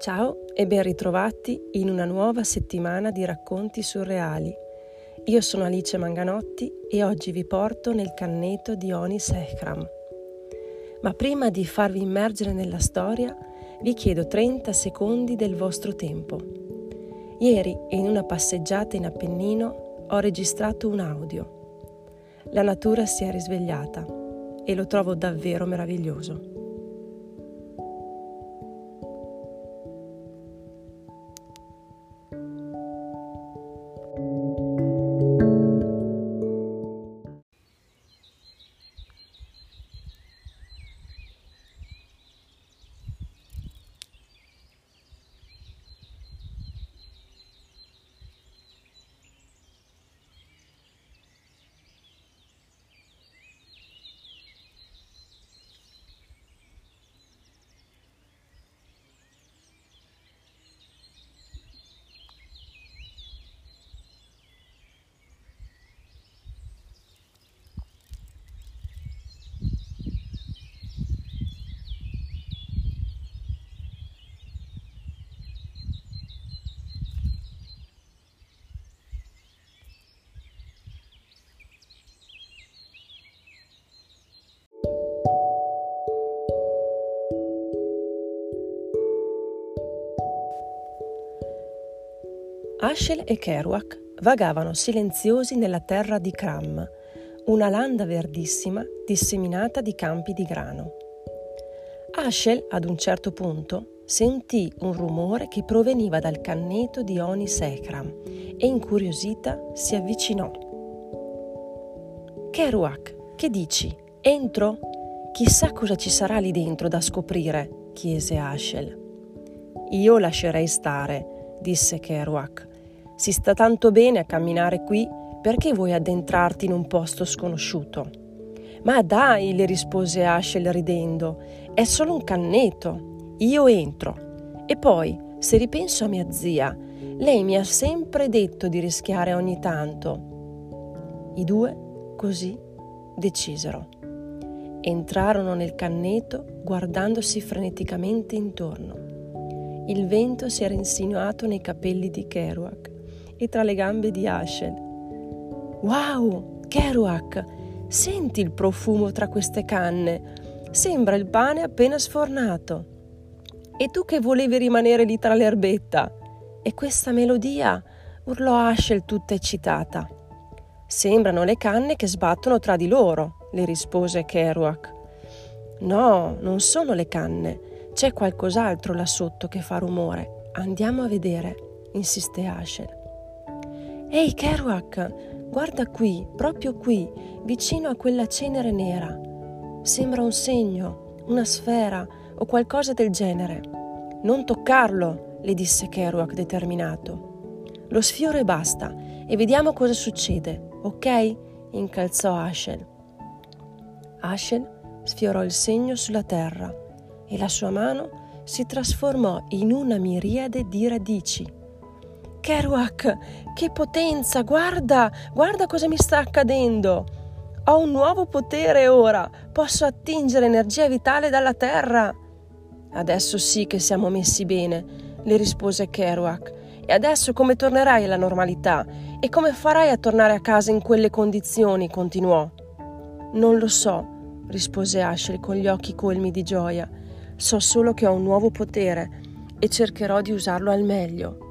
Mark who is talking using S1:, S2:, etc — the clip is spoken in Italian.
S1: Ciao e ben ritrovati in una nuova settimana di racconti surreali. Io sono Alice Manganotti e oggi vi porto nel canneto di Onis Ekram. Ma prima di farvi immergere nella storia, vi chiedo 30 secondi del vostro tempo. Ieri, in una passeggiata in Appennino, ho registrato un audio. La natura si è risvegliata e lo trovo davvero meraviglioso. Ashel e Kerouac vagavano silenziosi nella terra di Kram, una landa verdissima disseminata di campi di grano. Ashel, ad un certo punto, sentì un rumore che proveniva dal canneto di Onis Ekram e incuriosita si avvicinò. Kerouac, che dici? Entro? Chissà cosa ci sarà lì dentro da scoprire, chiese Ashel. Io lascerei stare, disse Kerouac si sta tanto bene a camminare qui, perché vuoi addentrarti in un posto sconosciuto? Ma dai, le rispose Ashel ridendo, è solo un canneto. Io entro. E poi, se ripenso a mia zia, lei mi ha sempre detto di rischiare ogni tanto. I due, così, decisero. Entrarono nel canneto guardandosi freneticamente intorno. Il vento si era insinuato nei capelli di Kerouac e tra le gambe di Ashel. Wow, Kerouac, senti il profumo tra queste canne. Sembra il pane appena sfornato. E tu che volevi rimanere lì tra l'erbetta? E questa melodia? urlò Ashel tutta eccitata. Sembrano le canne che sbattono tra di loro, le rispose Kerouac. No, non sono le canne. C'è qualcos'altro là sotto che fa rumore. Andiamo a vedere, insiste Ashel. Ehi Kerouac, guarda qui, proprio qui, vicino a quella cenere nera. Sembra un segno, una sfera o qualcosa del genere. Non toccarlo, le disse Kerouac determinato. Lo sfioro e basta, e vediamo cosa succede, ok? incalzò Ashel. Ashel sfiorò il segno sulla terra e la sua mano si trasformò in una miriade di radici Kerouac, che potenza! Guarda, guarda cosa mi sta accadendo! Ho un nuovo potere ora! Posso attingere energia vitale dalla terra! Adesso sì che siamo messi bene, le rispose Kerouac. E adesso come tornerai alla normalità? E come farai a tornare a casa in quelle condizioni? continuò. Non lo so, rispose Ashley con gli occhi colmi di gioia. So solo che ho un nuovo potere e cercherò di usarlo al meglio.